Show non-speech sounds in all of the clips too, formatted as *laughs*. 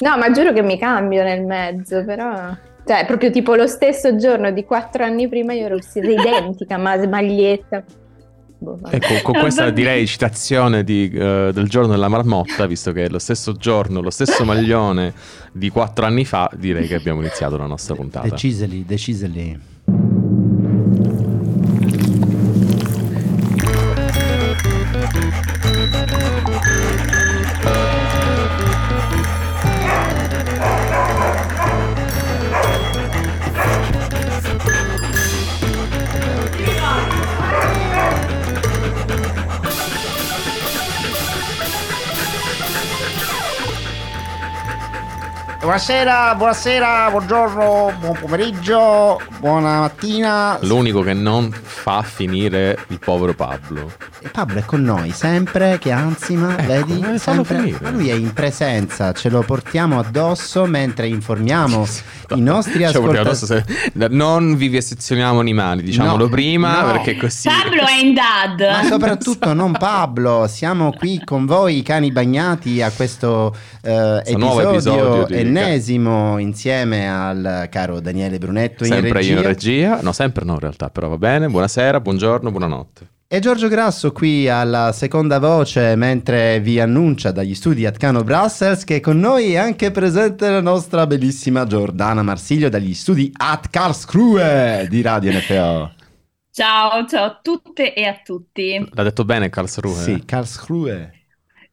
No, ma giuro che mi cambio nel mezzo, però... Cioè, proprio tipo lo stesso giorno di quattro anni prima io ero identica, ma maglietta. Boh, ecco, con questa direi citazione di, uh, del giorno della marmotta, visto che è lo stesso giorno, lo stesso maglione di quattro anni fa, direi che abbiamo iniziato la nostra puntata. Decisely, decisely. Buonasera, buonasera, buongiorno, buon pomeriggio, buona mattina. L'unico che non fa finire il povero Pablo. E Pablo è con noi sempre, che ansima, ecco, vedi? Sempre. Ma lui è in presenza, ce lo portiamo addosso mentre informiamo i nostri ascoltatori. Non vi vivisezioniamo animali, diciamolo no, prima, no. perché così... Pablo è in dad. Ma soprattutto non Pablo, siamo qui con voi, cani bagnati, a questo eh, episodio, episodio ennesimo insieme al caro Daniele Brunetto sempre in regia. io in regia, no sempre no in realtà, però va bene, buonasera, buongiorno, buonanotte. E Giorgio Grasso qui alla seconda voce mentre vi annuncia dagli studi Atcano Brussels che con noi è anche presente la nostra bellissima Giordana Marsiglio dagli studi At Karlsruhe di Radio NFO. Ciao, ciao a tutte e a tutti. L'ha detto bene Karlsruhe? Sì, Karlsruhe.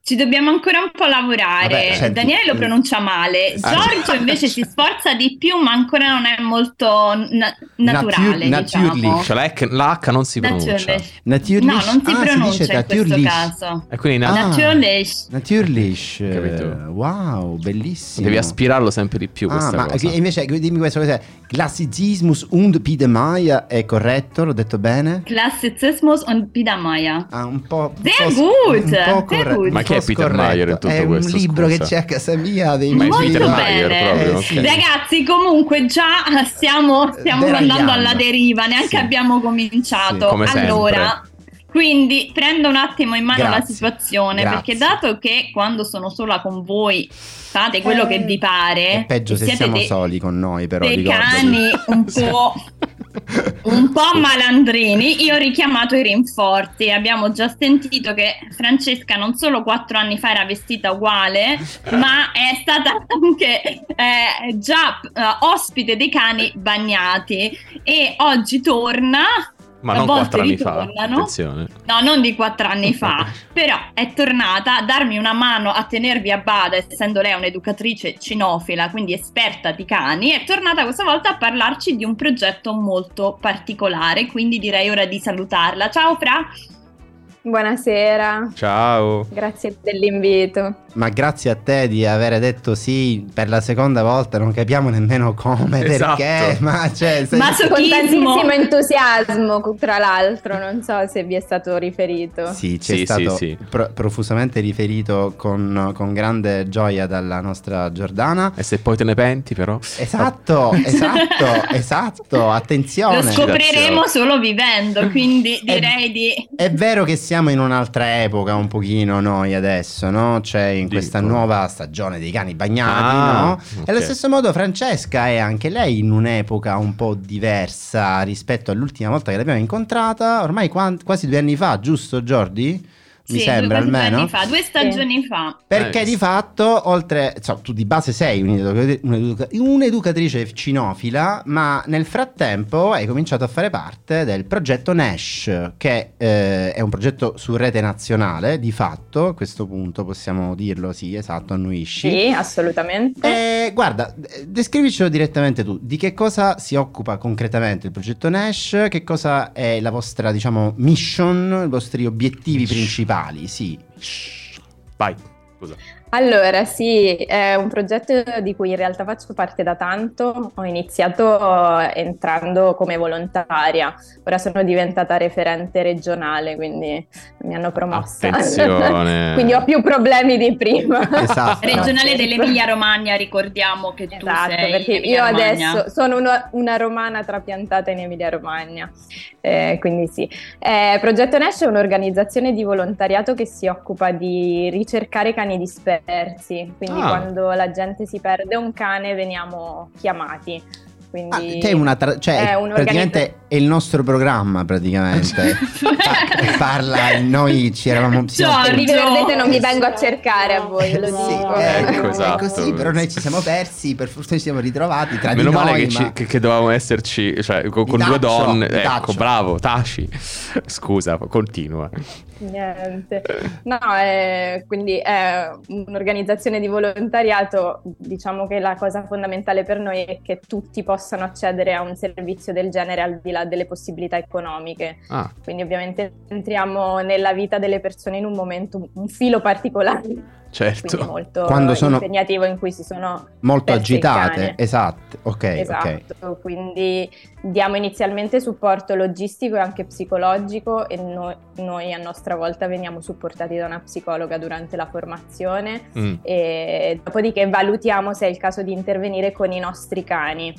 Ci dobbiamo ancora un po' lavorare. Vabbè, senti, Daniele lo pronuncia male, ah, Giorgio invece si sforza di più, ma ancora non è molto na- naturale. Natur- diciamo. Cioè l'H non si pronuncia. Naturlich. No, non si ah, pronuncia si in questo caso. E quindi na- ah, naturlich. Naturlich. Wow, bellissimo. Devi aspirarlo sempre di più ah, ma cosa. invece dimmi questo cos'è? Classicismus und Biedermeier è corretto? L'ho detto bene? Classicismus und Biedermeier. Ah, un po'. Sehr gut, un po sehr gut. Ma che è Peter Mayer in tutto è questo? È un libro scusa. che c'è a casa mia dei miei è Peter Mayer proprio, eh, sì. Ragazzi, comunque già stiamo, stiamo andando alla deriva, neanche sì. abbiamo cominciato. Sì, allora, quindi prendo un attimo in mano Grazie. la situazione Grazie. perché dato che quando sono sola con voi fate quello eh, che vi pare, è peggio se siete siamo dei, soli con noi però dei ricordati. cani un *laughs* po' un po' malandrini, io ho richiamato i rinforzi. Abbiamo già sentito che Francesca non solo quattro anni fa era vestita uguale, ma è stata anche eh, già uh, ospite dei cani bagnati e oggi torna ma non quattro anni fa, attenzione. No, non di quattro anni fa, *laughs* però è tornata a darmi una mano a tenervi a bada, essendo lei un'educatrice cinofila, quindi esperta di cani, è tornata questa volta a parlarci di un progetto molto particolare, quindi direi ora di salutarla. Ciao Fra! Buonasera. Ciao. Grazie dell'invito. Ma grazie a te di aver detto sì per la seconda volta, non capiamo nemmeno come, esatto. perché, ma cioè... Sei... Ma con tantissimo entusiasmo, tra l'altro, non so se vi è stato riferito. Sì, ci sì, è stato sì, sì. Pro- profusamente riferito con, con, grande gioia dalla nostra Giordana. E se poi te ne penti però? Esatto, *laughs* esatto, esatto, attenzione. Lo scopriremo solo vivendo, quindi direi è, di... È vero che siamo in un'altra epoca un pochino noi adesso, no? Cioè in questa Dico. nuova stagione dei cani bagnati, Ah, no? ok. E allo stesso modo Francesca è anche lei in un'epoca un po' diversa rispetto all'ultima volta che l'abbiamo incontrata, ormai quasi due anni fa, giusto Giordi? Mi Sì, sembra due, due almeno. anni fa, due stagioni fa. Perché Eh, di sì. fatto, oltre, insomma, tu di base sei un'educa- un'educa- un'educatrice cinofila, ma nel frattempo hai cominciato a fare parte del progetto Nash, che eh, è un progetto su rete nazionale, di fatto, a questo punto possiamo dirlo, sì, esatto, annuisci. Sì, assolutamente. Eh, guarda, descrivicelo direttamente tu. Di che cosa si occupa concretamente il progetto Nash? Che cosa è la vostra, diciamo, mission, i vostri obiettivi principali? Sì. Vai, scusa. Allora, sì, è un progetto di cui in realtà faccio parte da tanto. Ho iniziato eh, entrando come volontaria, ora sono diventata referente regionale, quindi mi hanno promossa. Attenzione. *laughs* quindi ho più problemi di prima. *laughs* Esatto. Regionale dell'Emilia Romagna, ricordiamo che tu Esatto, sei perché io adesso sono una, una romana trapiantata in Emilia Romagna, Eh, quindi sì. Eh, Progetto Nash è un'organizzazione di volontariato che si occupa di ricercare cani dispersi persi, quindi Ah. quando la gente si perde un cane veniamo chiamati. Ah, Quindi te è una tra- cioè, è un praticamente è il nostro programma praticamente. *laughs* Pa- parla, noi ci eravamo ci Giorgio. perdete non vi vengo a cercare a voi, lo Sì, dico. ecco, Ecco, esatto. è così, però noi ci siamo persi, per fortuna ci siamo ritrovati tra Meno di male noi, che, ma- ci- che- che dovevamo esserci cioè, con, con due donne. Ecco, taccio. bravo, taci. Scusa, continua. Niente. No, è- quindi è un'organizzazione di volontariato, diciamo che la cosa fondamentale per noi è che tutti possano accedere a un servizio del genere al di là delle possibilità economiche. Ah, Quindi ovviamente entriamo nella vita delle persone in un momento, un filo particolare, certo. molto Quando sono- impegnativo in cui si sono molto agitate, esatto, ok. Esatto, quindi diamo inizialmente supporto logistico e anche psicologico e noi, noi a nostra volta veniamo supportati da una psicologa durante la formazione Mm. e dopodiché valutiamo se è il caso di intervenire con i nostri cani,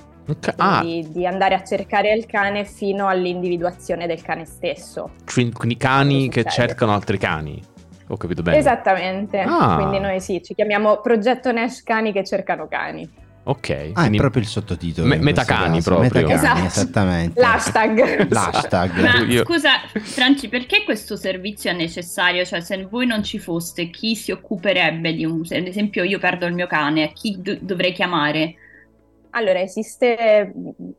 Ah, quindi di andare a cercare il cane fino all'individuazione del cane stesso. quin- quindi cani che cercano altri cani. Ho capito bene. Esattamente, Ah. quindi noi sì, ci chiamiamo Progetto Nash Cani che cercano cani. Ok. Ah, è proprio il sottotitolo. Me- metacani caso, proprio. Metacani, Esatto. esattamente. L'hashtag. L'hashtag. Ma Io- scusa, Franci, perché questo servizio è necessario? Cioè, se voi non ci foste, chi si occuperebbe di un... se ad esempio io perdo il mio cane, chi do- dovrei chiamare? Allora, esiste,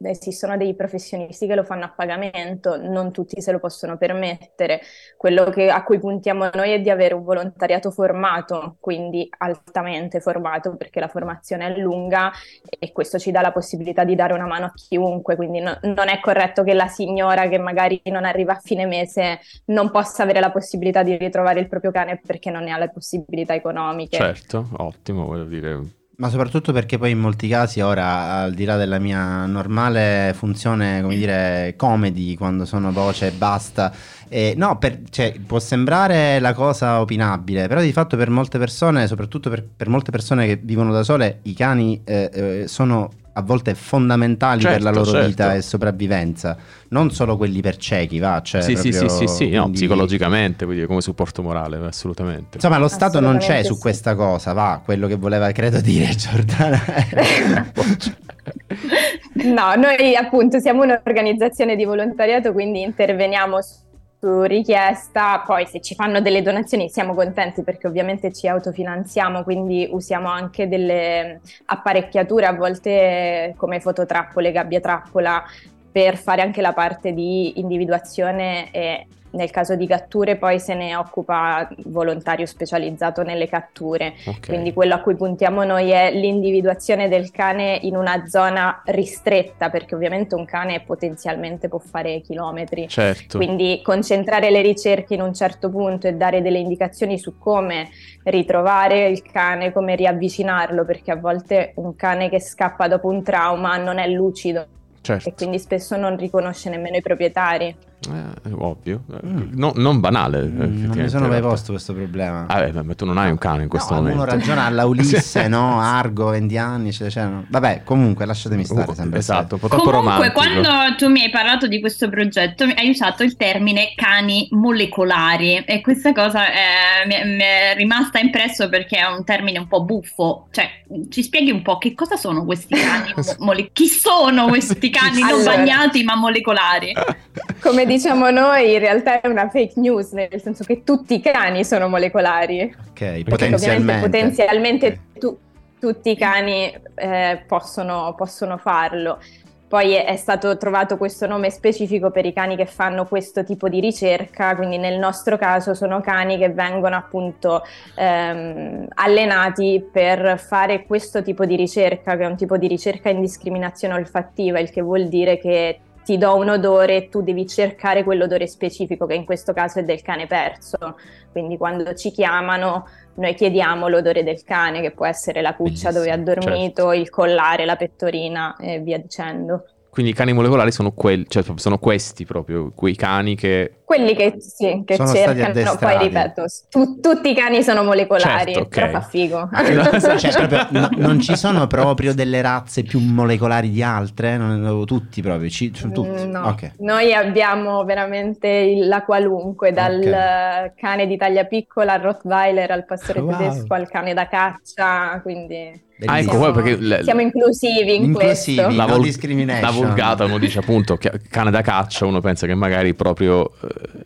esistono dei professionisti che lo fanno a pagamento, non tutti se lo possono permettere. Quello che- a cui puntiamo noi è di avere un volontariato formato, quindi altamente formato, perché la formazione è lunga e questo ci dà la possibilità di dare una mano a chiunque, quindi no- non è corretto che la signora che magari non arriva a fine mese non possa avere la possibilità di ritrovare il proprio cane perché non ne ha le possibilità economiche. Certo, ottimo, voglio dire. Ma soprattutto perché poi in molti casi ora, al di là della mia normale funzione, come dire, comedy, quando sono voce e basta, eh, no, per- cioè, può sembrare la cosa opinabile, però di fatto per molte persone, soprattutto per, per molte persone che vivono da sole, i cani eh, eh, sono a volte fondamentali per la Certo, loro certo. vita e sopravvivenza, non solo quelli per ciechi, va, cioè sì, sì, sì, sì, sì, no, psicologicamente, quindi come supporto morale, assolutamente. Insomma, lo Stato non c'è Assolutamente su sì. questa cosa, va, quello che voleva credo dire *laughs* Giordana. *laughs* No, noi appunto siamo un'organizzazione di volontariato, quindi interveniamo su su richiesta, poi se ci fanno delle donazioni siamo contenti perché ovviamente ci autofinanziamo, quindi usiamo anche delle apparecchiature a volte come fototrappole, gabbia trappola per fare anche la parte di individuazione e nel caso di catture poi se ne occupa volontario specializzato nelle catture. Ok. Quindi quello a cui puntiamo noi è l'individuazione del cane in una zona ristretta, perché ovviamente un cane potenzialmente può fare chilometri. Certo. Quindi concentrare le ricerche in un certo punto e dare delle indicazioni su come ritrovare il cane, come riavvicinarlo, perché a volte un cane che scappa dopo un trauma non è lucido certo. e quindi spesso non riconosce nemmeno i proprietari. Eh, ovvio. Eh, Mm. no- non banale. Mm, non mi sono mai posto questo problema. Ah, beh, ma tu non hai un cane in questo no, momento. Uno ragiona alla *laughs* Ulisse, no? Argo, 20 anni, cioè, cioè, no. Vabbè, comunque lasciatemi stare Uh, sempre. esatto, un po' troppo Comunque, romantico. quando tu mi hai parlato di questo progetto, hai usato il termine cani molecolari e questa cosa eh, mi, è, mi è rimasta impresso perché è un termine un po' buffo. Cioè, ci spieghi un po' che cosa sono questi cani? mo- *laughs* mole- chi sono questi cani non Allora. bagnati ma molecolari? *laughs* Come diciamo noi, in realtà è una fake news, nel senso che tutti i cani sono molecolari. Ok, potenzialmente. potenzialmente Ok. tu- tutti i cani eh, possono, possono farlo. Poi è, è stato trovato questo nome specifico per i cani che fanno questo tipo di ricerca, quindi nel nostro caso sono cani che vengono appunto ehm, allenati per fare questo tipo di ricerca, che è un tipo di ricerca in discriminazione olfattiva, il che vuol dire che ti do un odore e tu devi cercare quell'odore specifico, che in questo caso è del cane perso. Quindi quando ci chiamano noi chiediamo l'odore del cane, che può essere la cuccia dove ha dormito, il collare, la pettorina e via dicendo. Quindi i cani molecolari sono quelli, cioè sono questi proprio, quei cani che... Quelli che, sì, che Sono stati cercano, addestrati. poi ripeto, tu- tutti i cani sono molecolari, Certo, ok. però fa figo. *laughs* Cioè, proprio, no- non ci sono proprio delle razze più molecolari di altre? Non- tutti proprio, ci- sono tutti. Mm, No, Ok. noi abbiamo veramente il- la qualunque, dal Ok. eh, cane di taglia piccola al Rottweiler al pastore Wow. tedesco al cane da caccia, quindi Ah, ecco, siamo, poi perché le- siamo inclusivi in Inclusivi. questo. La la, no discrimination. la vulgata uno dice appunto che cane da caccia, uno pensa che magari proprio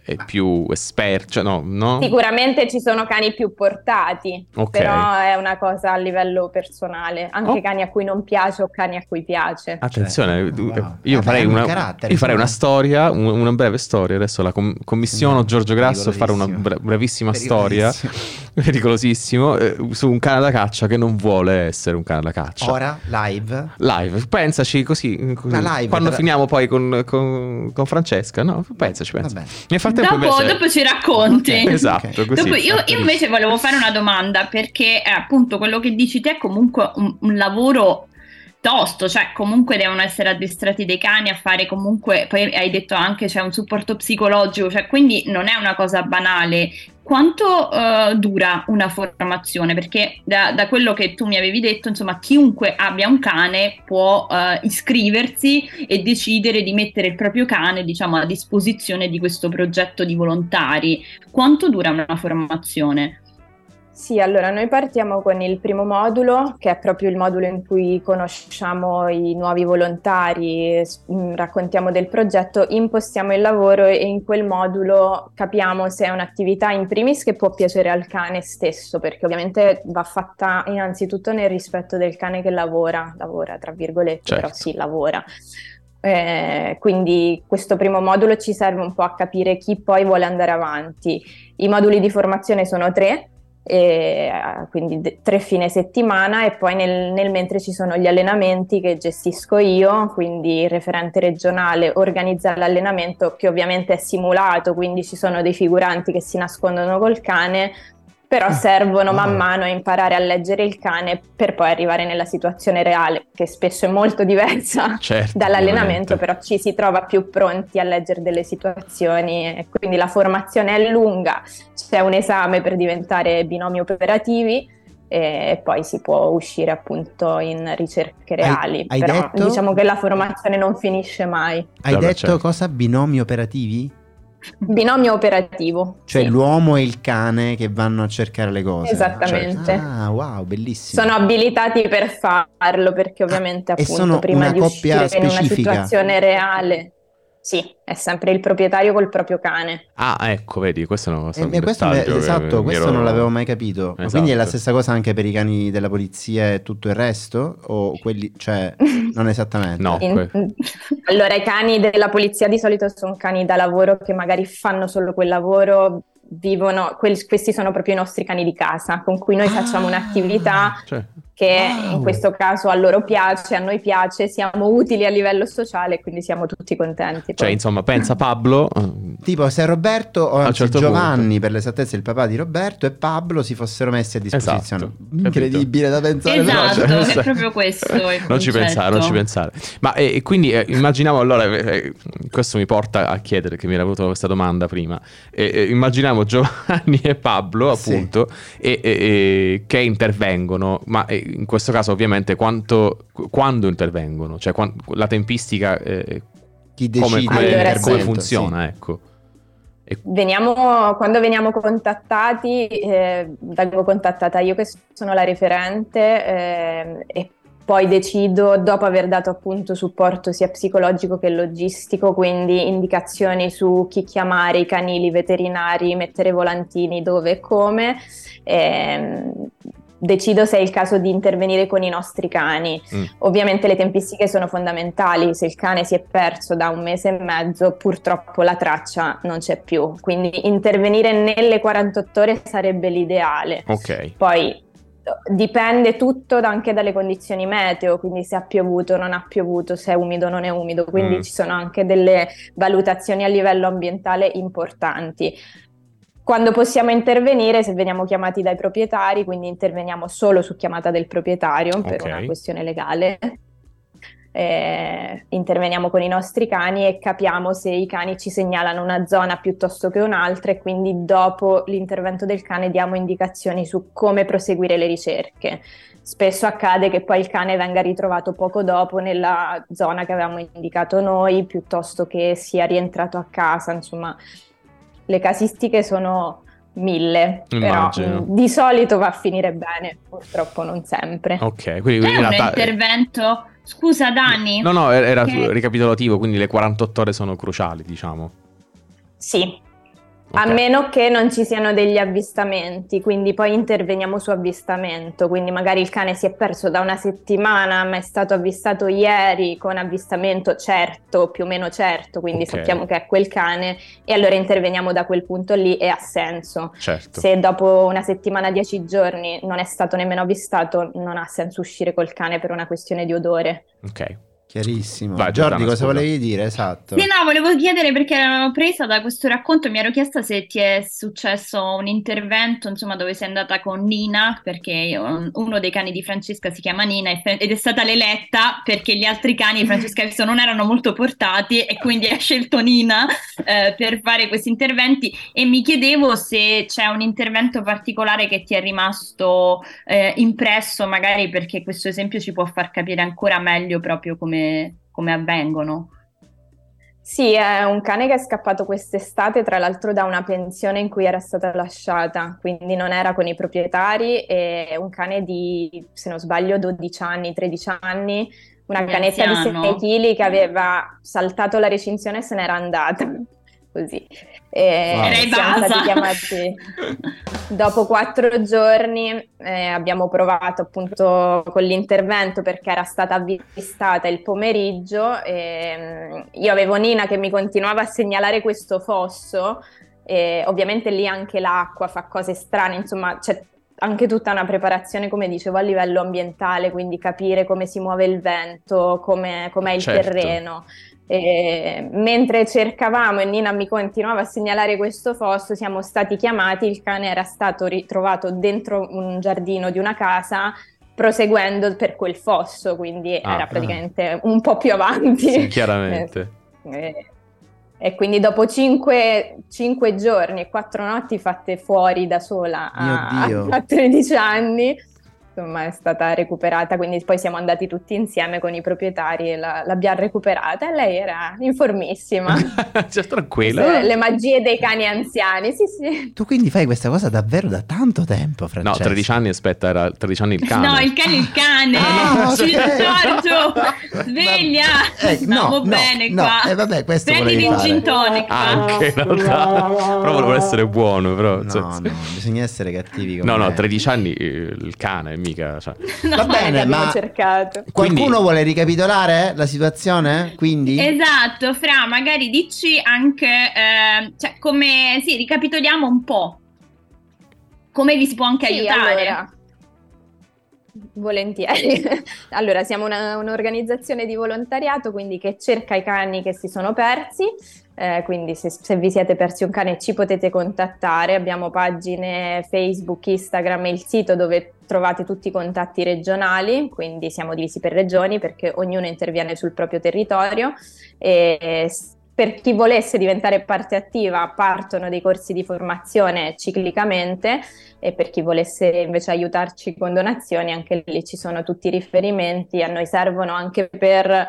eh, è più esperto, cioè no, no? Sicuramente ci sono cani più portati, Ok. però è una cosa a livello personale, anche Oh. cani a cui non piace o cani a cui piace. Attenzione, Cioè, wow. io, farei una, io farei una storia, un- una breve storia, adesso la com- commissiono No, Giorgio Grasso a fare una bra- brevissima storia, Pericolosissimo. *laughs* pericolosissimo, eh, su un cane da caccia che non vuole essere un cane da caccia. Ora, live. Live, pensaci così, così. Live, quando tra- finiamo poi con, con- con Francesca, no? Pensaci, Va pensa. bene. Nel frattempo Dopo, invece... dopo ci racconti. Ok. Esatto, Ok. così. Dopo io, io invece volevo fare una domanda perché eh, appunto quello che dici te è comunque un, un lavoro tosto, cioè comunque devono essere addestrati dei cani a fare comunque, poi hai detto anche c'è un supporto psicologico, cioè quindi non è una cosa banale. Quanto eh, dura una formazione? Perché da, da quello che tu mi avevi detto, insomma, chiunque abbia un cane può eh, iscriversi e decidere di mettere il proprio cane, diciamo, a disposizione di questo progetto di volontari. Quanto dura una formazione? Sì, allora noi partiamo con il primo modulo, che è proprio il modulo in cui conosciamo i nuovi volontari, mh, raccontiamo del progetto, impostiamo il lavoro e in quel modulo capiamo se è un'attività in primis che può piacere al cane stesso, perché ovviamente va fatta innanzitutto nel rispetto del cane che lavora, lavora tra virgolette, Certo. però sì, lavora. Eh, quindi questo primo modulo ci serve un po' a capire chi poi vuole andare avanti. I moduli di formazione sono tre, e, quindi tre fine settimana e poi nel, nel mentre ci sono gli allenamenti che gestisco io, quindi il referente regionale organizza l'allenamento che ovviamente è simulato, quindi ci sono dei figuranti che si nascondono col cane, però Ah, servono wow. man mano a imparare a leggere il cane per poi arrivare nella situazione reale, che spesso è molto diversa *laughs* Certo, dall'allenamento, ovviamente. però ci si trova più pronti a leggere delle situazioni e quindi la formazione è lunga, c'è un esame per diventare binomi operativi e poi si può uscire appunto in ricerche reali, hai però detto- diciamo che la formazione non finisce mai. Hai detto certo. cosa? Binomi operativi? Binomio operativo. Cioè sì. l'uomo e il cane che vanno a cercare le cose. Esattamente. Ah, wow, bellissimo. Sono abilitati per farlo perché ovviamente Ah, appunto prima una di coppia uscire in una specifica? situazione reale, sì, è sempre il proprietario col proprio cane. Ah, ecco, vedi, questo è una cosa Eh, e questo me- che esatto, mi questo ero- non l'avevo mai capito. Ma Esatto. Quindi è la stessa cosa anche per i cani della polizia e tutto il resto? O quelli, cioè, *laughs* non esattamente? No. In- *laughs* Allora, i cani della polizia di solito sono cani da lavoro che magari fanno solo quel lavoro, vivono, quel- questi sono proprio i nostri cani di casa con cui noi facciamo Ah. un'attività Cioè, che Wow. in questo caso a loro piace, a noi piace, siamo utili a livello sociale, quindi siamo tutti contenti. cioè, poi. insomma, pensa Pablo... eh, Tipo se Roberto o anzi certo Giovanni, per l'esattezza il papà di Roberto e Pablo si fossero messi a disposizione. Esatto, Incredibile da pensare. Esatto, cioè, cioè, è proprio questo Non ci pensare, non ci pensare. Ma eh, e quindi eh, immaginiamo allora, eh, eh, questo mi porta a chiedere, che mi era venuta questa domanda prima, Eh, eh, immaginiamo *laughs* Giovanni e Pablo Sì. appunto e- e- e che intervengono, ma eh, in questo caso ovviamente quanto, quando intervengono, cioè quan- la tempistica, eh, Chi come, decide come- Allora, come sì. funziona, ecco. E- Veniamo, quando veniamo contattati, eh, vengo contattata io che sono la referente eh, e poi decido, dopo aver dato appunto supporto sia psicologico che logistico, quindi indicazioni su chi chiamare, i canili veterinari, mettere volantini dove e come, ehm, decido se è il caso di intervenire con i nostri cani. Mm. Ovviamente le tempistiche sono fondamentali, se il cane si è perso da un mese e mezzo purtroppo la traccia non c'è più, quindi intervenire nelle 48 ore sarebbe l'ideale. Ok, Poi dipende tutto anche dalle condizioni meteo, quindi se ha piovuto o non ha piovuto, se è umido o non è umido, quindi Mm. ci sono anche delle valutazioni a livello ambientale importanti. Quando possiamo intervenire, se veniamo chiamati dai proprietari, quindi interveniamo solo su chiamata del proprietario per Ok. una questione legale. eh, interveniamo con i nostri cani e capiamo se i cani ci segnalano una zona piuttosto che un'altra e quindi dopo l'intervento del cane diamo indicazioni su come proseguire le ricerche. Spesso accade che poi il cane venga ritrovato poco dopo nella zona che avevamo indicato noi, piuttosto che sia rientrato a casa, insomma, le casistiche sono mille, Immagino. però mh, di solito va a finire bene, purtroppo non sempre. Ok, quindi C'è in un realtà... intervento. Scusa, Dani. No, no, era Che- ricapitolativo, quindi le 48 ore sono cruciali, diciamo. Sì, Ok. A meno che non ci siano degli avvistamenti, quindi poi interveniamo su avvistamento, quindi magari il cane si è perso da una settimana, ma è stato avvistato ieri con avvistamento certo, più o meno certo, quindi Ok. sappiamo che è quel cane e allora interveniamo da quel punto lì e ha senso. Certo. Se dopo una settimana, dieci giorni non è stato nemmeno avvistato, non ha senso uscire col cane per una questione di odore. Ok. Chiarissimo. Vai, Giordi, Giordana, cosa scusa. volevi dire? Esatto. Sì, no, volevo chiedere perché ero presa da questo racconto, mi ero chiesta se ti è successo un intervento, insomma, dove sei andata con Nina, perché uno dei cani di Francesca si chiama Nina ed è stata l'eletta perché gli altri cani di Francesca non erano molto portati e quindi ha scelto Nina eh, per fare questi interventi e mi chiedevo se c'è un intervento particolare che ti è rimasto eh, impresso, magari perché questo esempio ci può far capire ancora meglio proprio come, come avvengono. Sì, è un cane che è scappato quest'estate, tra l'altro da una pensione in cui era stata lasciata, quindi non era con i proprietari, è un cane di, se non sbaglio, 12 anni, 13 anni, una Un canetta di anziano. 6 kg che aveva saltato la recinzione e se n'era andata, *laughs* così. E Wow. Era siamo stati chiamati *laughs* Dopo quattro giorni eh, abbiamo provato appunto con l'intervento perché era stata avvistata il pomeriggio. E, mm, io avevo Nina che mi continuava a segnalare questo fosso. E ovviamente lì anche l'acqua fa cose strane, insomma c'è anche tutta una preparazione, come dicevo, a livello ambientale, quindi capire come si muove il vento, come com'è il Certo. terreno. E mentre cercavamo e Nina mi continuava a segnalare questo fosso, siamo stati chiamati, il cane era stato ritrovato dentro un giardino di una casa proseguendo per quel fosso, quindi Ah, era ah. praticamente un po' più avanti. Sì, chiaramente. *laughs* Eh, E quindi dopo cinque, cinque giorni e quattro notti fatte fuori da sola a, a 13 anni, insomma è stata recuperata, quindi poi siamo andati tutti insieme con i proprietari e la- l'abbiamo recuperata e lei era informissima. *laughs* cioè, tranquillo. Queste- Le magie dei cani anziani, sì sì. Tu quindi fai questa cosa davvero da tanto tempo, No, Francesca? 13 anni, aspetta, era 13 anni il cane. No, il cane, il cane. Ah, Ci- ok. Giorgio, *laughs* sveglia. Eh, no, Stiamo no, bene no, qua. eh, vabbè, questo Prenditi un gin tonic. Anche in realtà. Però volevo essere buono, però. No, cioè, no, bisogna essere cattivi con No, no, me. 13 anni eh, il cane, mica. Cioè. *laughs* No. Va bene, ma cercato. qualcuno Quindi- vuole ricapitolare la situazione? Quindi? Esatto, Fra, magari dici anche, eh, cioè, come, sì, ricapitoliamo un po'. Come vi si può anche Sì, aiutare? allora, volentieri. *laughs* Allora, siamo una- un'organizzazione di volontariato, quindi che cerca i cani che si sono persi. Eh, quindi se, se vi siete persi un cane ci potete contattare. Abbiamo pagine Facebook, Instagram e il sito dove trovate tutti i contatti regionali, quindi siamo divisi per regioni perché ognuno interviene sul proprio territorio. E per chi volesse diventare parte attiva partono dei corsi di formazione ciclicamente e per chi volesse invece aiutarci con donazioni anche lì ci sono tutti i riferimenti, a noi servono anche per,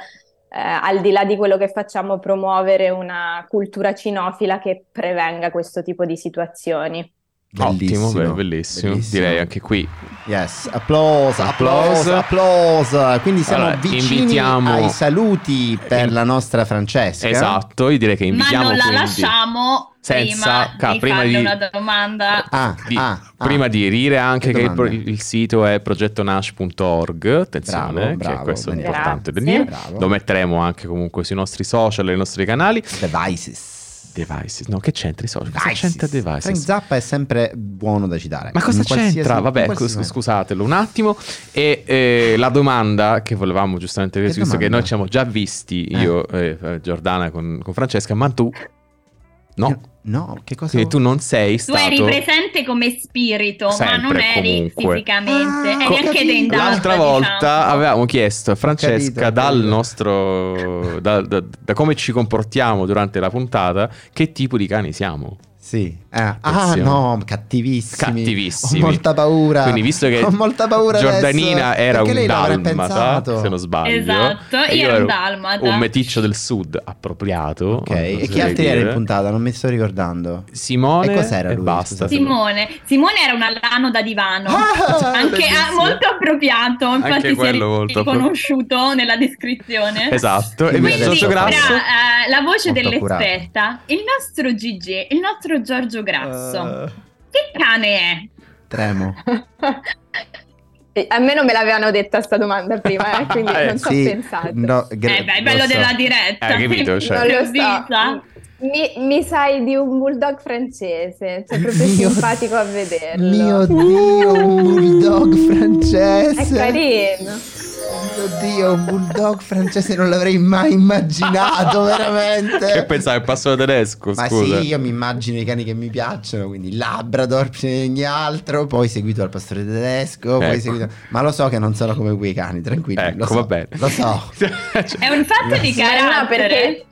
eh, al di là di quello che facciamo, promuovere una cultura cinofila che prevenga questo tipo di situazioni. Ottimo, beh, bellissimo. Direi anche qui. Yes, applause, Applause. applause, applause. Quindi siamo Allora, vicini invitiamo- ai saluti per In- la nostra Francesca. Esatto, io direi che Ma invitiamo non la quindi- lasciamo senza- prima, ca- di prima di- una domanda. Ah, di- ah, ah. prima di dire anche Che che il, il sito è progettonash.org, attenzione, Bravo, che bravo, questo è bene. importante dire. Bravo. Lo metteremo anche comunque sui nostri social, nei nostri canali. Devices. Devices, no, che c'entra i social? Cosa Devices. c'entra Frank Devices? Zappa è sempre buono da citare. Ma cosa c'entra? Vabbè, qualsiasi scusatelo un attimo. E eh, la domanda che volevamo giustamente Che visto che domanda? noi ci siamo già visti, io e eh, Giordana con, con Francesca, ma tu No. No, che cosa? Quindi tu non sei Tu stato... eri presente come spirito, Sempre, ma non eri comunque. fisicamente. Ah, eri anche dentro. L'altra volta avevamo chiesto a Francesca capito, dal capito. nostro da, da- da come ci comportiamo durante la puntata che tipo di cani siamo. Sì. Eh, ah, no, cattivissimi. Cattivissimi. Ho molta paura. Quindi visto che Ho molta paura Giordanina adesso, era un dalmata, se non sbaglio. Esatto, io ero un dalmata. Un meticcio del sud appropriato. Ok, e chi altri era in puntata? Non mi sto ricordando. Simone E cos'era e lui, basta. Simone. Simone era un alano da divano. Ah, anche ah, molto appropriato, infatti Anche si è quello molto appro- riconosciuto nella descrizione. Esatto, e Quindi Grasso tra, eh, la voce Molto dell'esperta, il nostro Gigi, il nostro Giorgio Grasso. Eh, Che cane è? tremo. *laughs* A me non me l'avevano detta sta domanda prima, eh, quindi *laughs* Eh, non ci ho Sì, pensato. no, gra- eh beh, è lo bello so. della diretta. Eh, capito, cioè. Non lo so. Mi, mi sai di un bulldog francese, cioè proprio *laughs* Mio- simpatico a vederlo. Mio Dio, un bulldog francese. È carino. Mio Dio, un bulldog francese non l'avrei mai immaginato, *laughs* veramente. Che pensavo il passo tedesco, Ma scusa. sì, io mi immagino i cani che mi piacciono, quindi Labrador di ogni altro, poi seguito dal pastore tedesco, poi Ecco. seguito... Ma lo so che non sono come quei cani, tranquilli. Ecco, lo so, va bene. Lo so. *laughs* È un fatto di carattere.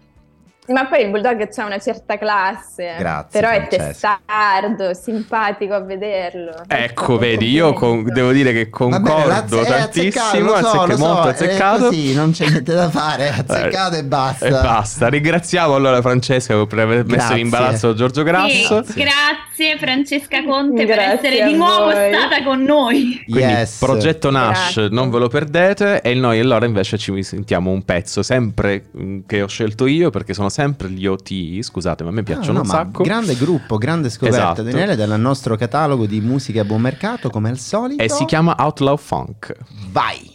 Ma poi il bulldog c'ha una certa classe. Grazie, Però è Francesca. testardo, simpatico a vederlo. Ecco, vedi, io con- devo dire che bene, concordo è tantissimo, azzeccato, lo so, azzecca- lo so, molto è azzeccato. così, non c'è niente da fare, è azzeccato e basta. E basta. Ringraziamo allora Francesca per aver messo Grazie. in imbarazzo Giorgio Sì, Grasso. grazie Francesca Conte per Grazie essere a di nuovo voi. stata con noi. Quindi Yes. progetto Nash Grazie. non ve lo perdete e noi allora invece ci sentiamo un pezzo sempre mm, che ho scelto io perché sono sempre gli OT, scusate ma a me piacciono Ah, un no, ma sacco Grande gruppo, grande scoperta, Esatto. Daniele, del nostro catalogo di musica a buon mercato, come al solito. e si chiama Outlaw Funk. Vai!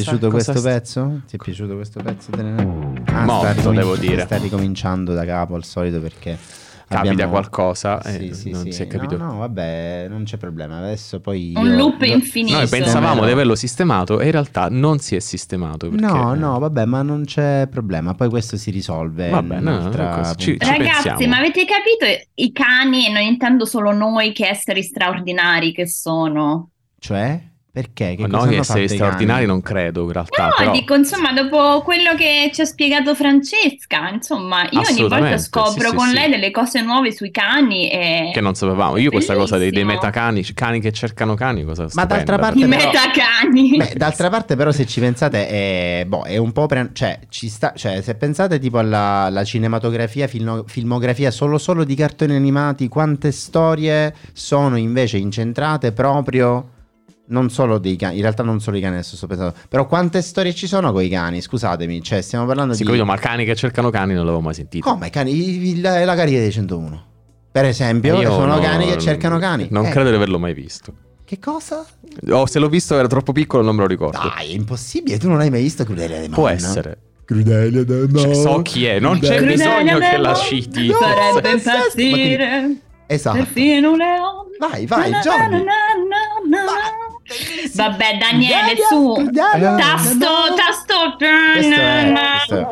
È piaciuto questo sta- pezzo? Ti è piaciuto questo pezzo? Telene? Ah, Molto, sta ricomin- devo dire. Sta ricominciando da capo al solito perché Capita abbiamo- qualcosa Sì, e sì, non sì. si è capito. No, no, vabbè, non c'è problema. Adesso poi Un io- loop lo- infinito. Noi pensavamo Sì. di averlo sistemato e in realtà non si è sistemato. Perché... No, no, vabbè, ma non c'è problema. Poi questo si risolve. Vabbè, no, un'altra cosa- ci- puntata. Ragazzi, pensiamo. ma avete capito i cani, e non intendo solo noi che esseri straordinari che sono? Cioè? Perché? Che esseri fatto i straordinari non credo in realtà. No, però... dico, insomma, dopo quello che ci ha spiegato Francesca, insomma, io ogni volta scopro sì, sì, con sì. lei delle cose nuove sui cani e... Che non sapevamo. Io questa cosa dei, dei Bellissimo. metacani, cani che cercano cani, cosa Ma d'altra parte I però- metacani. Beh, d'altra parte, però, se ci pensate, è, boh, è un po'. pre- cioè, ci sta, cioè, se pensate tipo alla, cinematografia, filno- filmografia solo, solo di cartoni animati, quante storie sono invece incentrate proprio. Non solo dei cani, in realtà non solo i cani, adesso sto pensando, però quante storie ci sono con i cani? Scusatemi, cioè, stiamo parlando Sì, di. capito, ma cani che cercano cani non l'avevo mai sentito. Come i cani? La, la carica dei 101. Per esempio, Io sono no- cani che cercano cani. Non Eh, credo di averlo mai visto. Che cosa? O se l'ho visto era troppo piccolo, non me lo ricordo. Dai, è impossibile, tu non hai mai visto Crudelia de Può essere. Crudelia de Mon. Cioè, so chi è, non c'è Crudelia bisogno Crudelia che la citi. No, Farebbe impazzire Esatto. perfino un leone. Vai, vai, Na, Bellissimo. Vabbè, Daniele, su. Tasto, tasto. Questo è-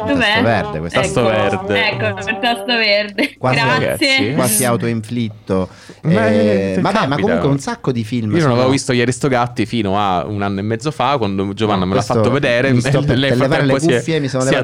questo è- verde, questo Tasto verde. Ecco, il tasto verde. Quasi- Grazie. ragazzi. Quasi autoinflitto. Ma, Eh, eh, vabbè, ma comunque un sacco di film. Io non avevo visto ieri sto gatti fino a un anno e mezzo fa, quando Giovanna me l'ha fatto vedere. mi sto *laughs* per nel levare le frattempo si è- cuffie, mi sono si è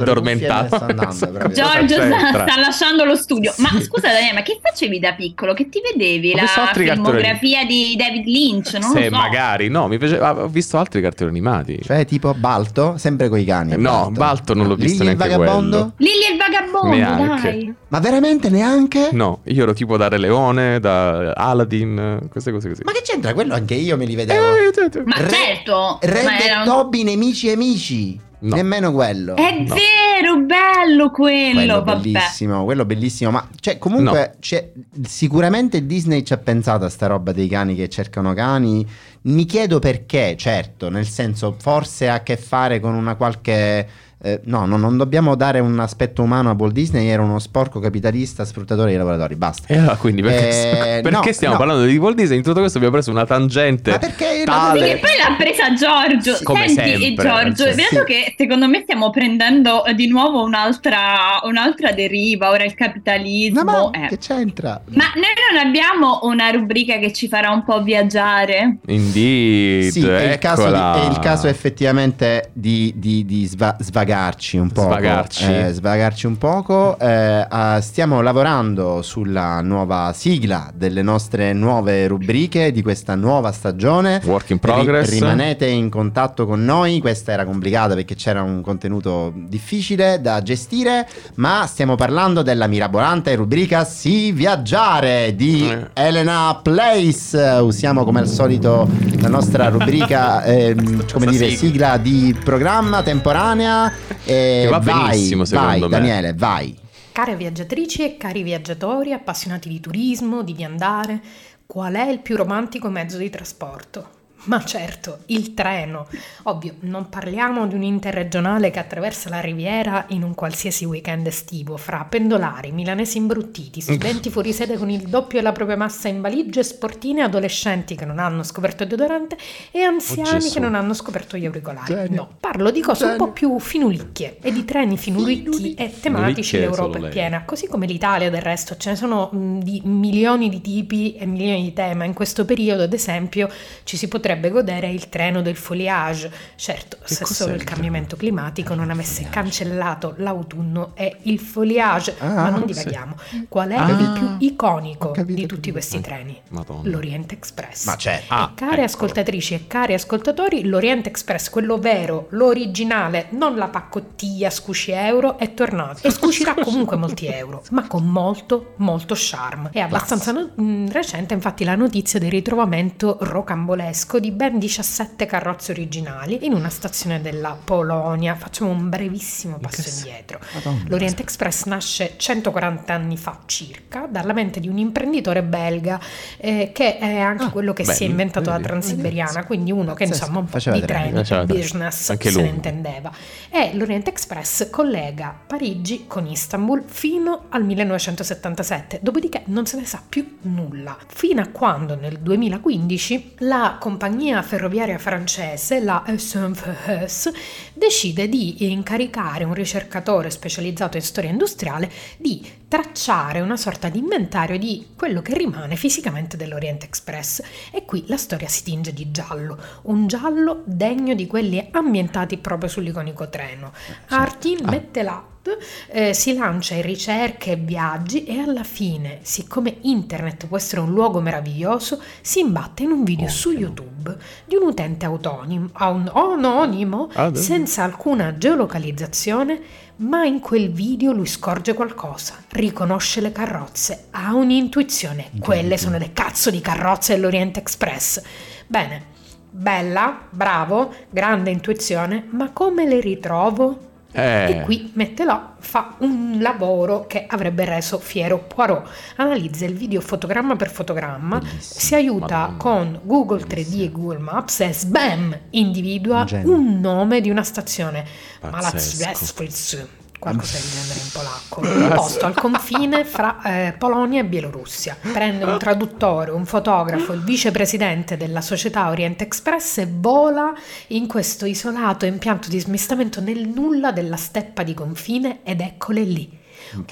sto andando. *laughs* Giorgio sta, lasciando lo studio. Ma scusa, Daniele, ma che facevi da piccolo? Che ti vedevi? Ho La filmografia di David Lynch? Non Se lo so. magari, no, mi piaceva. Ho visto altri cartoni animati. Cioè, tipo Balto, sempre con i cani. No, Balto non l'ho visto Lily il neanche vagabondo? quello. Lily e il vagabondo, Neanche. dai. Ma veramente neanche? No, io ero tipo da Re Leone, da Aladdin, queste cose così. Ma che c'entra? Quello anche io me li vedevo. Eh, Ma Re- certo, Red ma era Toby nemici e amici. No. Nemmeno quello. È No. vero, bello quello, quello vabbè. bellissimo, quello bellissimo. Ma cioè, comunque, c'è- sicuramente Disney ci ha pensato a sta roba dei cani che cercano cani. Mi chiedo perché, certo, nel senso, forse ha a che fare con una qualche. Eh, no, no, non dobbiamo dare un aspetto umano a Walt Disney, era uno sporco capitalista sfruttatore dei lavoratori. Basta. E allora, quindi perché, Eh, *laughs* perché no, stiamo no. parlando di Walt Disney? In tutto questo abbiamo preso una tangente. Ma perché tale- Perché poi l'ha presa Giorgio. Sì, come Senti, sempre, Giorgio, cioè, sì. che secondo me stiamo prendendo eh, di nuovo un'altra, un'altra deriva. Ora il capitalismo. No, ma eh. che c'entra? Ma noi non abbiamo una rubrica che ci farà un po' viaggiare? Indeed, Sì, è il, caso di- è il caso effettivamente di, di- di sva- svagarci un po'. Svagarci. svagarci un poco. Eh, ah, stiamo lavorando sulla nuova sigla delle nostre nuove rubriche di questa nuova stagione. Work in Ri- progress. rimanete in contatto con noi. Questa era complicata perché c'era un contenuto difficile da gestire. Ma stiamo parlando della mirabolante rubrica Sì Viaggiare di Eh. Elena Place. Usiamo come al solito la nostra rubrica, ehm, come dire, sigla di programma temporanea. E Che va vai, benissimo, vai, secondo me. Daniele, vai. Care viaggiatrici e cari viaggiatori appassionati di turismo, di viandare, qual è il più romantico mezzo di trasporto? Ma certo, il treno. Ovvio, non parliamo di un interregionale che attraversa la riviera in un qualsiasi weekend estivo, fra pendolari, milanesi imbruttiti, studenti *laughs* fuori sede con il doppio della propria massa in valigie, sportine, adolescenti che non hanno scoperto il deodorante e anziani Gesù. che non hanno scoperto gli auricolari. Genio. No, parlo di cose un po' Genio. più finulicchie e di treni finulicchi e tematici l'Europa è piena, così come l'Italia del resto, ce ne sono di milioni di tipi e milioni di temi. In questo periodo, ad esempio, ci si potrebbe godere il treno del foliage. Certo, se cos'è solo il il treno cambiamento del climatico non avesse cancellato l'autunno e il foliage. Ah, Ma non sì. divaghiamo. Qual è Ah, il più iconico di tutti questi treni? Madonna. L'Oriente Express. Ma c'è. Ah, Care eccolo. ascoltatrici e cari ascoltatori, l'Oriente Express, quello vero, l'originale, non la paccottiglia scuci euro, è tornato e scucirà *laughs* comunque molti euro, ma con molto, molto charme. È abbastanza no- mh, recente infatti la notizia del ritrovamento rocambolesco disco di ben 17 carrozze originali in una stazione della Polonia. Facciamo un brevissimo passo indietro. Madonna. L'Orient Express nasce 140 anni fa circa dalla mente di un imprenditore belga eh, che è anche Ah, quello che beh, si è inventato la Transiberiana, quindi uno che insomma un po' di treni, business Anche se ne lui. intendeva. E l'Orient Express collega Parigi con Istanbul fino al 1977, dopodiché non se ne sa più nulla, fino a quando nel 2015 la compagnia ferroviaria francese, la SNCF, decide di incaricare un ricercatore specializzato in storia industriale di tracciare una sorta di inventario di quello che rimane fisicamente dell'Orient Express. E qui la storia si tinge di giallo, un giallo degno di quelli ambientati proprio sull'iconico treno. Artin Ah. mette l'app, eh, si lancia in ricerche e viaggi e alla fine, siccome internet può essere un luogo meraviglioso, si imbatte in un video su YouTube di un utente autonim- aun- anonimo Ah, senza alcuna geolocalizzazione, ma in quel video lui scorge qualcosa, riconosce le carrozze, ha un'intuizione, quelle sono le cazzo di carrozze dell'Orient Express. Bene, bella, bravo, grande intuizione, ma come le ritrovo? Eh, E qui mette là, fa un lavoro che avrebbe reso fiero Poirot. Analizza il video fotogramma per fotogramma, Bellissimo. si aiuta Madonna. con Google 3D e Google Maps e sbam! Individua Un genio. un nome di una stazione. Pazzesco. Qualcosa del genere in polacco, un posto al confine fra eh, Polonia e Bielorussia. Prende un traduttore, un fotografo, il vicepresidente della società Orient Express e vola in questo isolato impianto di smistamento nel nulla della steppa di confine ed eccole lì.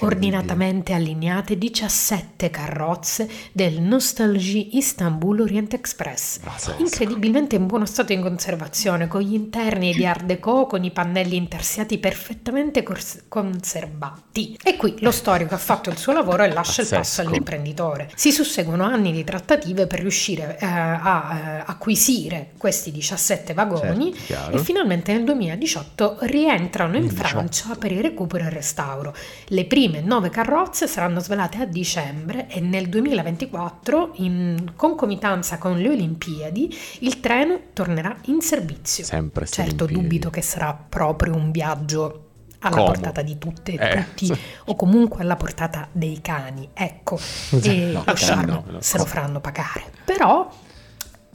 Ordinatamente allineate 17 carrozze del Nostalgie Istanbul Orient Express, Pazzesco. incredibilmente in buono stato di conservazione, con gli interni di Art Deco, con i pannelli intersiati perfettamente cors- conservati. E qui lo storico ha fatto il suo lavoro e lascia il passo Pazzesco. all'imprenditore. Si susseguono anni di trattative per riuscire eh, a eh, acquisire questi 17 vagoni Certo, e finalmente nel 2018 rientrano in Nel 18. Francia per il recupero e il restauro. Le prime nove carrozze saranno svelate a dicembre e nel 2024, in concomitanza con le Olimpiadi, il treno tornerà in servizio. Sempre Certo, Olimpiadi. dubito che sarà proprio un viaggio alla Comodo. portata di tutte e Eh, tutti, o comunque alla portata dei cani. Ecco, *laughs* e no, lo charme no, no. se lo faranno pagare. Però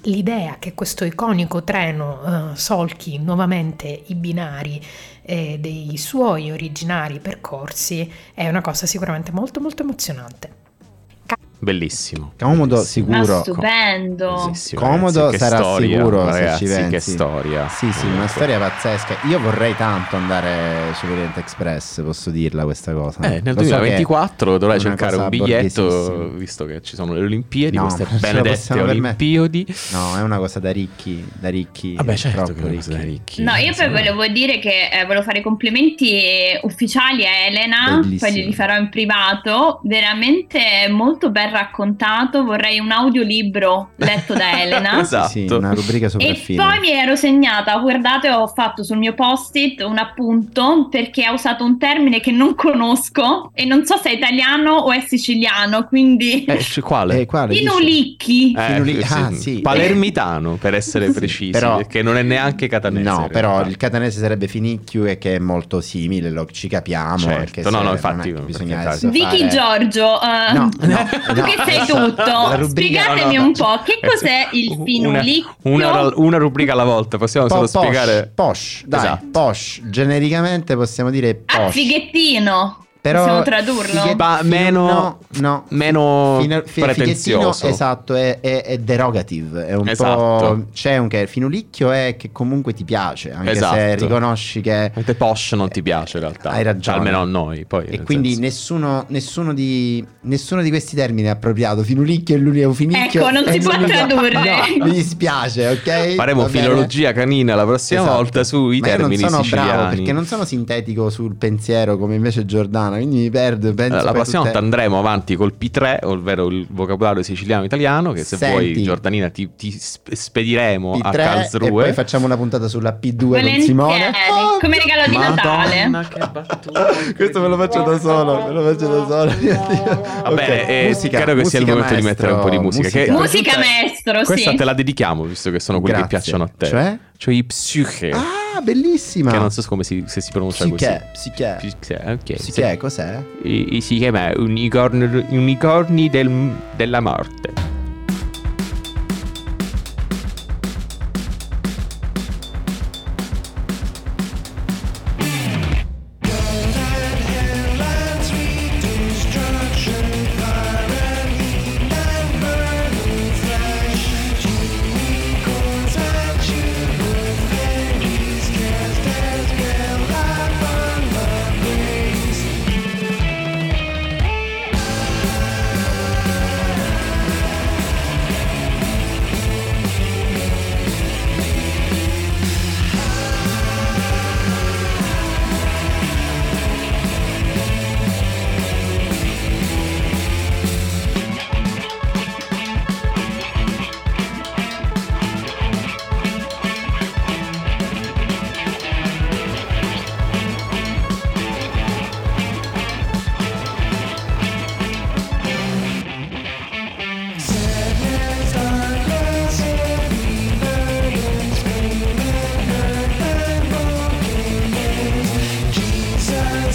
l'idea che questo iconico treno eh, solchi nuovamente i binari eh, dei suoi originari percorsi è una cosa sicuramente molto molto emozionante. Bellissimo. Comodo Bellissimo. Ma sicuro. stupendo. Bellissimo, Comodo ragazzi, che sarà storia, sicuro ragazzi, se ci che pensi. storia. Sì, sì, una storia pazzesca. Io vorrei tanto andare sull'Orient Express, posso dirla questa cosa. Eh, nel Lo so che 2024 dovrai cercare un biglietto, visto che ci sono le Olimpiadi, No, queste *laughs* benedette. Olimpiadi. No, è una cosa da ricchi, da ricchi. Vabbè, certo troppo che è una cosa da ricchi. ricchi. No, io poi Sì. volevo dire che eh, volevo fare i complimenti ufficiali a Elena, Bellissimo. poi glieli farò in privato, veramente molto ben raccontato, vorrei un audiolibro letto da *laughs* Elena. Esatto. Sì, sì, una rubrica E sopraffine. poi mi ero segnata, guardate, ho fatto sul mio post-it un appunto perché ha usato un termine che non conosco e non so se è italiano o è siciliano, quindi Eh, quale? *laughs* Eh, quale? inulicchi. Eh, sì, ah, sì. Palermitano per essere precisi, Però- perché non è neanche catanese. No, però realtà. il catanese sarebbe finicchio e che è molto simile, lo, ci capiamo. Certo, no, no, infatti, bisogna Vicky fare- Giorgio, eh, No, no, *laughs* tu no. che sei La tutto, rubrica- spiegatemi no, no, un po' che Eh, cos'è il Una- finulicchio. Una, una rubrica alla volta, possiamo Po- solo posh, spiegare. Posh, dai, Esatto. posh. Genericamente possiamo dire Ah, posh. fighettino. Però Possiamo tradurlo? fighe- Ma meno- no, no. meno Fino- fi- pretenzioso. esatto, è, è, è derogative. È un Esatto. po'. C'è un che finulicchio è che comunque ti piace, anche se Esatto. riconosci che. Mentre Posh non ti piace in realtà. Hai ragione. Cioè, almeno a noi. Poi, E quindi nessuno, nessuno, di, nessuno di questi termini è appropriato. Finulicchio e l'unico finicchio. Ecco, non si è può l'unico- tradurre. No, mi dispiace, ok? Faremo filologia canina la prossima Esatto. volta sui Ma io termini non sono siciliani. bravo perché non sono sintetico sul pensiero come invece Giordano settimana, quindi mi perdo. penso Allora, la prossima volta andremo avanti col P3, ovvero il vocabolario siciliano-italiano, che se Senti. vuoi, Giordanina, ti, ti sp- spediremo a P3 e Karlsruhe. poi facciamo una puntata sulla P2 con Volentieri, Simone. Oh, come regalo di Natale. Madonna, che battuta. *laughs* Questo me lo faccio da solo, me lo faccio da solo. Va bene, eh, credo che sia il momento di mettere un po' di musica, che- Musica maestro, Questa sì. te la dedichiamo, visto che sono quelli che Grazie. piacciono a te. Cioè? Cioè i psyche. Ah, bellissima. Che non so come si, se si pronuncia Psiche, psiche. così. Psyche, ok. Psiche, cos'è? Si chiama unicorni, unicorni del- della morte.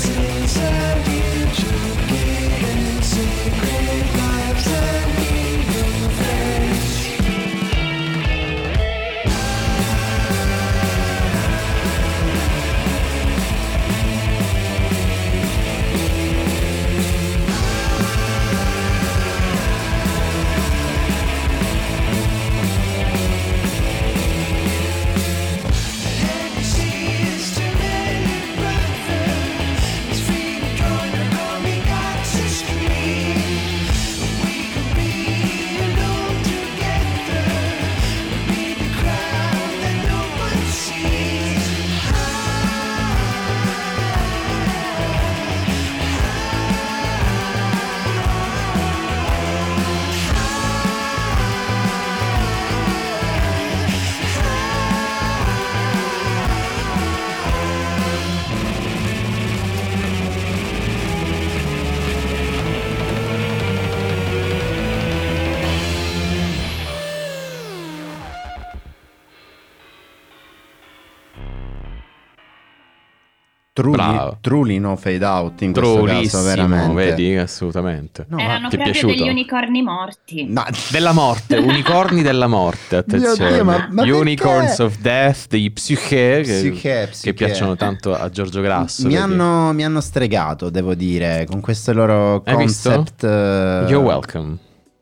season Truly no fade out in questo caso, veramente. vedi, assolutamente. No, ma- Erano ti è piaciuto? degli unicorni morti. No, Della morte, *laughs* unicorni della morte, attenzione. Dio, ma- ma Unicorns perché? of Death, dei Psyche, che, Psyche, che Psyche. piacciono tanto a Giorgio Grasso. mi hanno, mi hanno stregato, devo dire, con questo loro Hai visto? concept. eh, You're welcome.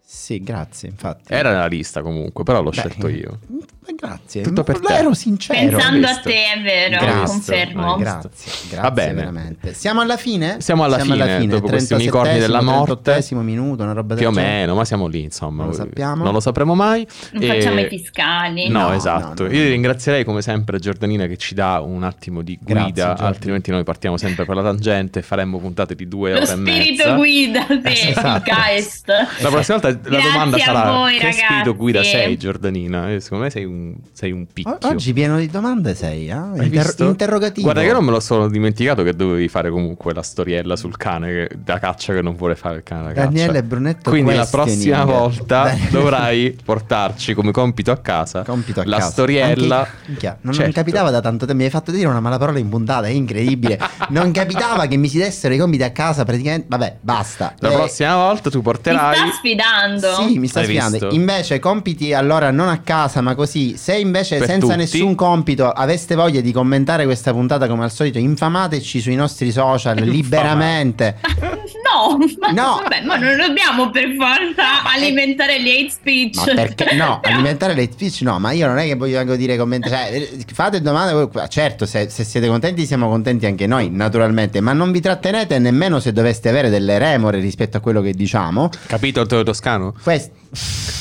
Sì, grazie, infatti. Era nella lista comunque, però l'ho Beh, scelto io. Eh, Grazie. Tutto per te. Ero sincero. Pensando a te, è vero, Grazie, confermo. eh, Grazie, grazie Va bene. veramente. Siamo alla fine? Siamo alla fine, dopo questi unicorni della morte. 38esimo minuto, una roba del Più o genere. meno, ma siamo lì, insomma. Non lo sappiamo. Non lo sapremo mai. Non E- facciamo i fiscali. No, No, esatto. no, no. Io ringrazierei come sempre Giordanina che ci dà un attimo di Grazie, guida, Giordi. altrimenti noi partiamo sempre per la tangente e faremo puntate di due Lo ore e spirito mezza. guida, sì, Esatto. il Geist. La prossima volta la Grazie domanda sarà: voi, Che spirito guida sei, Giordanina? Eh, secondo me sei un, sei un picchio. Oggi pieno di domande sei, eh? Inter- interrogativo. Guarda che non me lo sono dimenticato che dovevi fare comunque la storiella sul cane che- da caccia che non vuole fare il cane da caccia. Daniele Brunetto Quindi la prossima volta Bene. *laughs* dovrai portarci come compito a casa Compito a la casa. storiella. Anche- minchia, non, non Certo. capitava da tanto tempo. Mi hai fatto dire una mala parola in puntata, è incredibile. *laughs* non capitava che mi si dessero i compiti a casa praticamente. Vabbè, basta. La Eh, prossima volta tu Mi porterai sta sfidando. Sì, mi sta Hai sfidando. visto? Invece, compiti allora non a casa, ma così. Se invece Per senza tutti. nessun compito aveste voglia di commentare questa puntata come al solito, infamateci sui nostri social *laughs* Infamate. liberamente. *laughs* no, ma No. *laughs* vabbè, ma non dobbiamo per forza alimentare gli hate speech. Ma perché *laughs* no? Però- alimentare le speech no, ma io non è che voglio anche dire commenti. Cioè, fate domande. voi- Certo, se, se siete contenti, siamo contenti anche noi, naturalmente. Ma non vi trattenete nemmeno se doveste avere delle remore rispetto a quello che diciamo. Capito Antonio Toscano? Questo.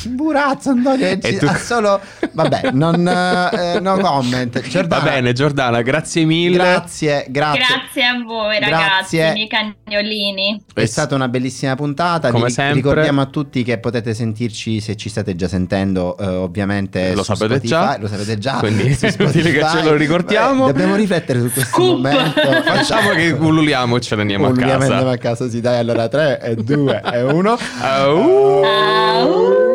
Burazzo, Antonio, E ci- tu- solo. Vabbè, non, eh, no comment. Giordana, Va bene, Giordana, grazie mille. Grazie, grazie. Grazie a voi ragazzi, Grazie. i miei cagnolini. È stata una bellissima puntata. Come Vi sempre. ricordiamo a tutti che potete sentirci se ci state già sentendo, eh, ovviamente. Lo su sapete Spotify. già. Lo sapete già. Quindi *laughs* è *laughs* inutile che ce lo ricordiamo. Beh, dobbiamo riflettere su questo Scoop. momento. *laughs* Facciamo che ululiamo e ce ne andiamo a Ululiamo e casa. andiamo a casa. Sì, dai, allora 3 e 2 e 1. Au. Au.